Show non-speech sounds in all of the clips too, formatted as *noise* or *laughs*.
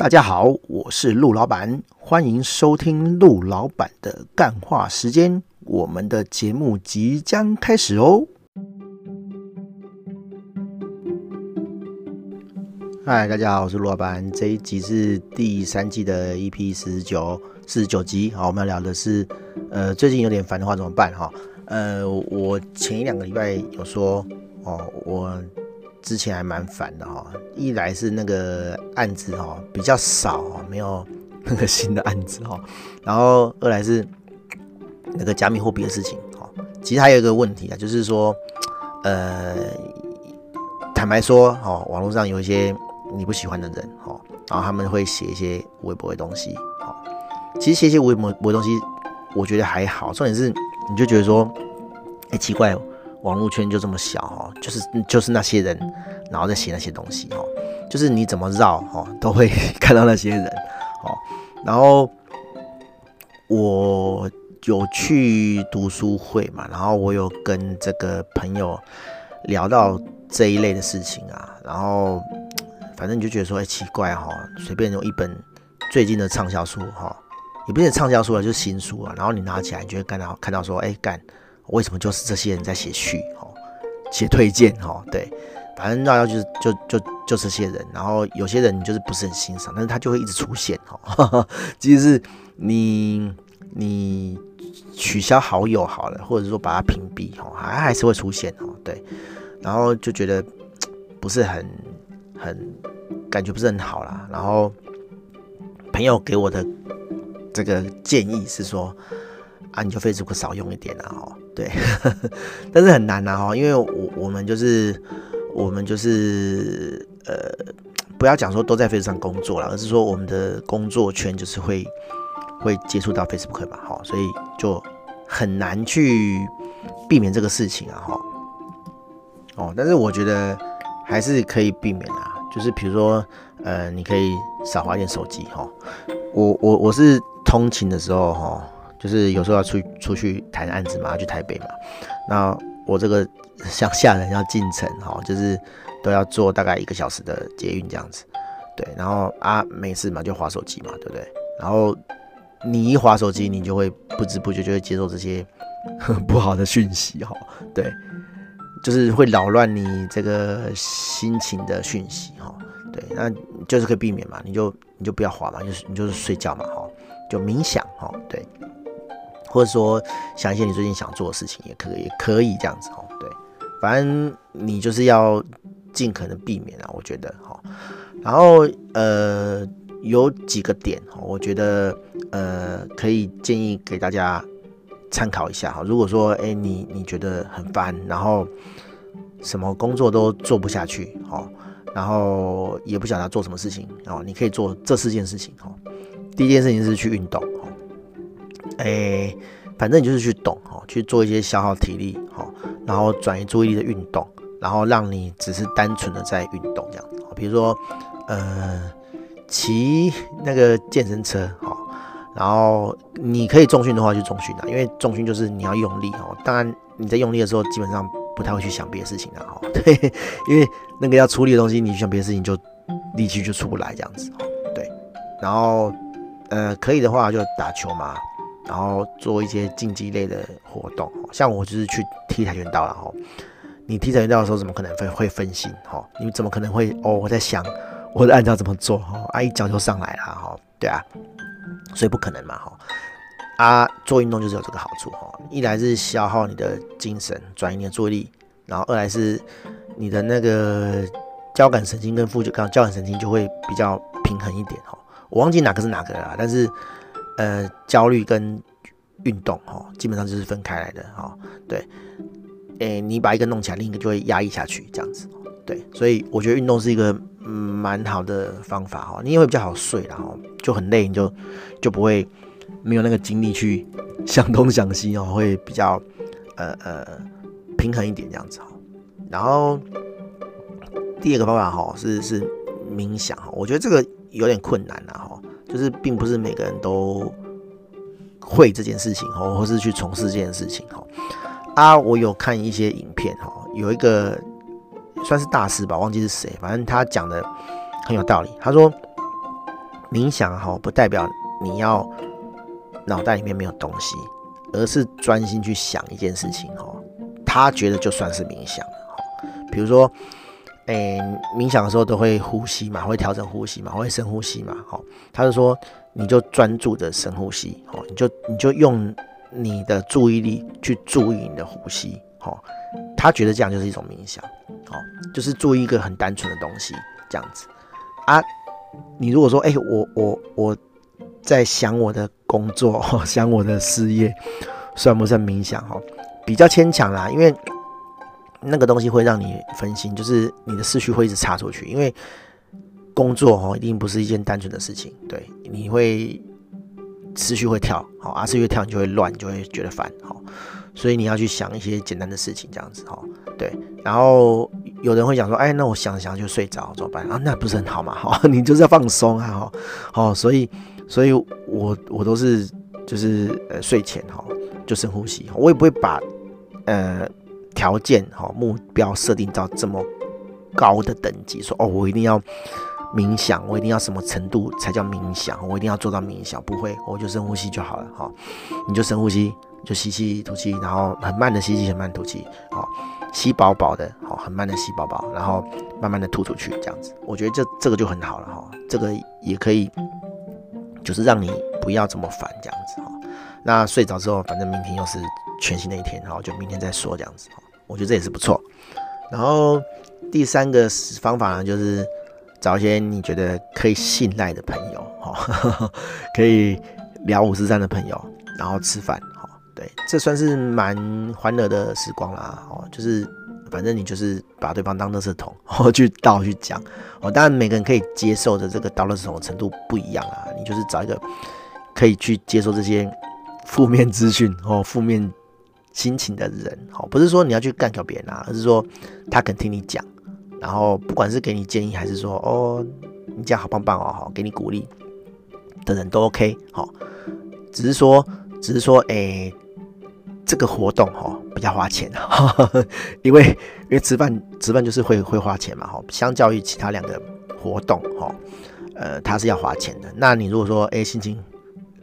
大家好，我是陆老板，欢迎收听陆老板的干话时间。我们的节目即将开始哦。嗨，大家好，我是陆老板。这一集是第三季的 EP 四十九四十九集。好，我们要聊的是，呃，最近有点烦的话怎么办？哈，呃，我前一两个礼拜有说，哦，我。之前还蛮烦的哈，一来是那个案子哈比较少，没有那个新的案子哈，然后二来是那个加密货币的事情哈。其实还有一个问题啊，就是说，呃，坦白说哈，网络上有一些你不喜欢的人哈，然后他们会写一些微博的东西哈。其实写一些微博微博东西，我觉得还好，重点是你就觉得说，哎，奇怪哦。网络圈就这么小哦，就是就是那些人，然后在写那些东西哦，就是你怎么绕哦，都会 *laughs* 看到那些人哦。然后我有去读书会嘛，然后我有跟这个朋友聊到这一类的事情啊，然后反正你就觉得说，哎，奇怪哈，随便有一本最近的畅销书哈，也不是畅销书啊，就是新书啊，然后你拿起来，你就会看到看到说，哎，干。为什么就是这些人在写序哦，写推荐哦？对，反正绕绕就是就就就这些人，然后有些人就是不是很欣赏，但是他就会一直出现哈。*laughs* 即使是你你取消好友好了，或者说把他屏蔽哦，还还是会出现哦。对，然后就觉得不是很很感觉不是很好啦。然后朋友给我的这个建议是说。啊，你就 Facebook 少用一点啊，哦，对，*laughs* 但是很难呐，哈，因为我我们就是我们就是呃，不要讲说都在 Facebook 上工作了，而是说我们的工作圈就是会会接触到 Facebook 嘛，哈，所以就很难去避免这个事情啊，哈，哦，但是我觉得还是可以避免啊，就是比如说呃，你可以少花点手机，哈，我我我是通勤的时候，哈。就是有时候要出出去谈案子嘛，要去台北嘛。那我这个乡下人要进城哈，就是都要坐大概一个小时的捷运这样子。对，然后啊没事嘛，就划手机嘛，对不对？然后你一划手机，你就会不知不觉就会接受这些 *laughs* 不好的讯息哈。对，就是会扰乱你这个心情的讯息哈。对，那就是可以避免嘛，你就你就不要滑嘛，就是你就是睡觉嘛哈，就冥想哈。对。或者说想一些你最近想做的事情，也可以，可以这样子哦。对，反正你就是要尽可能避免啊，我觉得哈。然后呃，有几个点哈，我觉得呃可以建议给大家参考一下哈。如果说哎你你觉得很烦，然后什么工作都做不下去哦，然后也不晓得做什么事情哦，你可以做这四件事情哈。第一件事情是去运动。哎、反正你就是去动哈，去做一些消耗体力哈，然后转移注意力的运动，然后让你只是单纯的在运动这样子。比如说，呃，骑那个健身车哈，然后你可以重训的话就重训啊，因为重训就是你要用力哦。当然你在用力的时候，基本上不太会去想别的事情的哦。*laughs* 对，因为那个要出力的东西，你去想别的事情就力气就出不来这样子。对，然后呃，可以的话就打球嘛。然后做一些竞技类的活动，像我就是去踢跆拳道了哈。你踢跆拳道的时候，怎么可能会会分心哈？你怎么可能会哦？我在想，我在按照怎么做哈？啊，一脚就上来了哈，对啊，所以不可能嘛哈。啊，做运动就是有这个好处哈，一来是消耗你的精神，转移你的注意力，然后二来是你的那个交感神经跟副交感交感神经就会比较平衡一点哈。我忘记哪个是哪个了，但是。呃，焦虑跟运动哈，基本上就是分开来的哈。对，诶、你把一个弄起来，另一个就会压抑下去，这样子。对，所以我觉得运动是一个蛮好的方法哈，你也会比较好睡，然后就很累，你就就不会没有那个精力去想东想西哦，会比较呃呃平衡一点这样子哈。然后第二个方法哈是是冥想哈，我觉得这个有点困难了哈。就是并不是每个人都会这件事情哈，或是去从事这件事情哈。啊，我有看一些影片哈，有一个算是大师吧，忘记是谁，反正他讲的很有道理。他说，冥想哈，不代表你要脑袋里面没有东西，而是专心去想一件事情哈。他觉得就算是冥想哈。比如说，诶，冥想的时候都会呼吸嘛，会调整呼吸嘛，会深呼吸嘛。哈，他就说你就专注的深呼吸，哦，你就你就用你的注意力去注意你的呼吸，哈。他觉得这样就是一种冥想，哦，就是注意一个很单纯的东西，这样子啊。你如果说，哎、欸，我我我在想我的工作，*laughs* 想我的事业，算不算冥想？哈，比较牵强啦，因为那个东西会让你分心，就是你的思绪会一直插出去。因为工作哈，一定不是一件单纯的事情，对，你会思绪会跳，好，啊，思绪跳，你就会乱，就会觉得烦，好。所以你要去想一些简单的事情，这样子哈，对。然后有人会讲说，哎，那我想想就睡着怎么办啊？那不是很好嘛？哈，*laughs* 你就是要放松啊，哈，好，所以，所以我我都是就是呃睡前哈就深呼吸，我也不会把呃条件哈目标设定到这么高的等级，说哦我一定要冥想，我一定要什么程度才叫冥想，我一定要做到冥想，不会，我就深呼吸就好了，哈，你就深呼吸。就吸气吐气，然后很慢的吸气，很慢吐气，好，吸饱饱的，好，很慢的吸饱饱，然后慢慢的吐出去，这样子，我觉得这这个就很好了哈，这个也可以，就是让你不要这么烦这样子哈。那睡着之后，反正明天又是全新的一天，然后就明天再说这样子哈。我觉得这也是不错。然后第三个方法呢，就是找一些你觉得可以信赖的朋友哈，*laughs* 可以聊五十三的朋友，然后吃饭。哈对，这算是蛮欢乐的时光啦，哦，就是反正你就是把对方当垃圾桶，哦，去倒去讲，哦，当然每个人可以接受的这个倒垃圾桶的程度不一样啊，你就是找一个可以去接受这些负面资讯哦，负面心情的人，哦，不是说你要去干掉别人啊，而是说他肯听你讲，然后不管是给你建议还是说哦，你这样好棒棒哦，好，给你鼓励的人都 OK，好，只是说，只是说，哎。这个活动哈比较花钱，*laughs* 因为因为吃饭吃饭就是会会花钱嘛哈，相较于其他两个活动哈，呃，它是要花钱的。那你如果说哎心情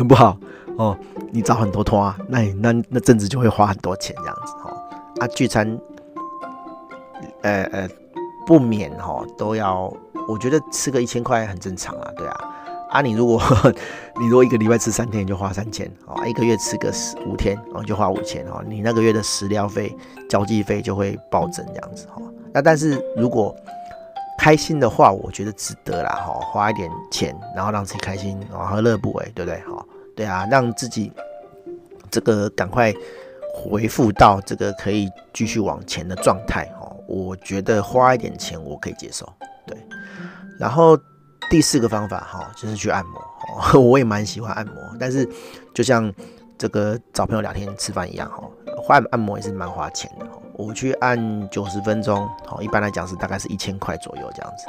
很不好哦，你找很多拖，那你那那阵子就会花很多钱这样子哈。啊，聚餐，呃呃不免哈都要，我觉得吃个一千块很正常啊，对啊。啊，你如果 *laughs* 你如果一个礼拜吃三天，你就花三千哦；一个月吃个十五天，哦，就花五千哦。你那个月的食料费、交际费就会暴增这样子哈。那但是如果开心的话，我觉得值得啦哈，花一点钱，然后让自己开心，然后乐不为，对不对？哈，对啊，让自己这个赶快恢复到这个可以继续往前的状态哦。我觉得花一点钱我可以接受，对，然后。第四个方法哈，就是去按摩。*laughs* 我也蛮喜欢按摩，但是就像这个找朋友聊天、吃饭一样哈，按按摩也是蛮花钱的。我去按九十分钟，一般来讲是大概是一千块左右这样子。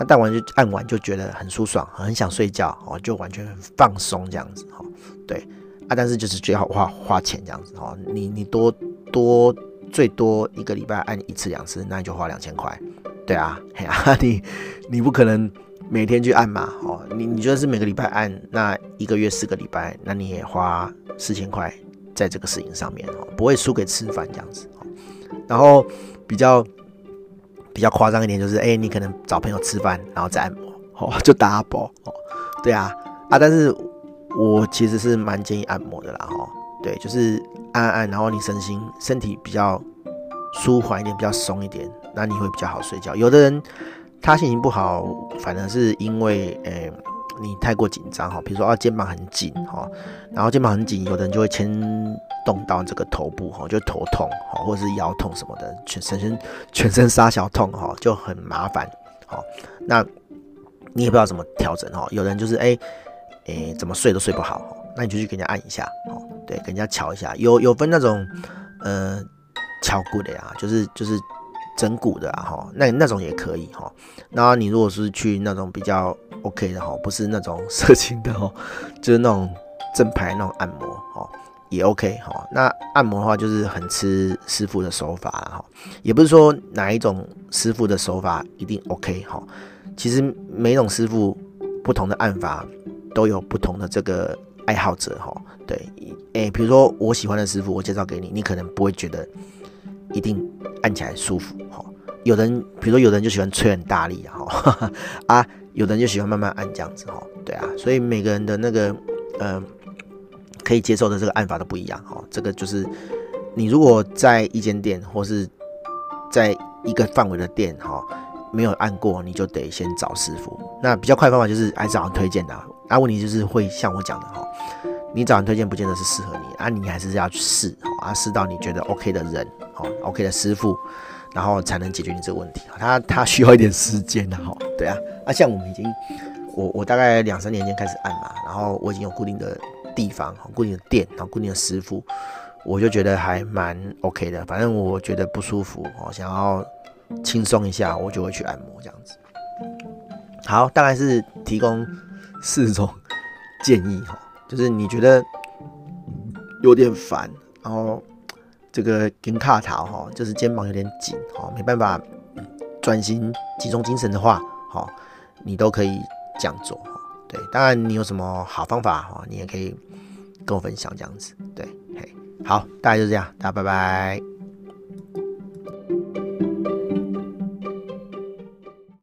那按完就按完就觉得很舒爽，很想睡觉哦，就完全很放松这样子哈。对啊，但是就是最好花花钱这样子哈。你你多多最多一个礼拜按一次两次，那你就花两千块。对啊，嘿啊，*laughs* 你你不可能。每天去按嘛，哦，你你觉得是每个礼拜按，那一个月四个礼拜，那你也花四千块在这个事情上面哦，不会输给吃饭这样子。然后比较比较夸张一点就是，哎，你可能找朋友吃饭，然后再按摩，哦，*laughs* 就打包哦，对啊啊，但是我其实是蛮建议按摩的啦，哦，对，就是按按，然后你身心身体比较舒缓一点，比较松一点，那你会比较好睡觉。有的人。他心情不好，反正是因为，诶、你太过紧张哈，比如说啊，肩膀很紧哈，然后肩膀很紧，有的人就会牵动到这个头部哈，就头痛哈，或者是腰痛什么的，全身全身杀小痛哈，就很麻烦哈。那你也不知道怎么调整哈，有人就是诶，诶、怎么睡都睡不好，那你就去给人家按一下哦，对，给人家敲一下，有有分那种呃敲骨的呀，就是就是。整骨的啊，哈，那那种也可以哈。那你如果是去那种比较 OK 的哈，不是那种色情的哈，就是那种正牌那种按摩哈，也 OK 哈。那按摩的话，就是很吃师傅的手法哈，也不是说哪一种师傅的手法一定 OK 哈。其实每种师傅不同的按法，都有不同的这个爱好者哈。对，诶、比如说我喜欢的师傅，我介绍给你，你可能不会觉得一定按起来舒服哈。有人，比如说有人就喜欢吹很大力哈，*laughs* 啊，有的人就喜欢慢慢按这样子哈。对啊，所以每个人的那个呃可以接受的这个按法都不一样哈。这个就是你如果在一间店或是在一个范围的店哈。没有按过，你就得先找师傅。那比较快的方法就是还找人推荐的。那、问题就是会像我讲的哈，你找人推荐不见得是适合你啊，你还是要去试啊，试到你觉得 OK 的人，好 OK 的师傅，然后才能解决你这个问题。他 *laughs* 他需要一点时间的哈，对啊。那像我们已经，我我大概两三年前开始按嘛，然后我已经有固定的地方、固定的店、然后固定的师傅，我就觉得还蛮 OK 的。反正我觉得不舒服，我想要。轻松一下，我就会去按摩这样子。好，大概是提供四种建议哈，就是你觉得有点烦，然后这个肩卡头哈，就是肩膀有点紧哈，没办法专心集中精神的话，哈，你都可以这样做。对，当然你有什么好方法哈，你也可以跟我分享这样子。对，嘿，好，大概就这样，大家拜拜。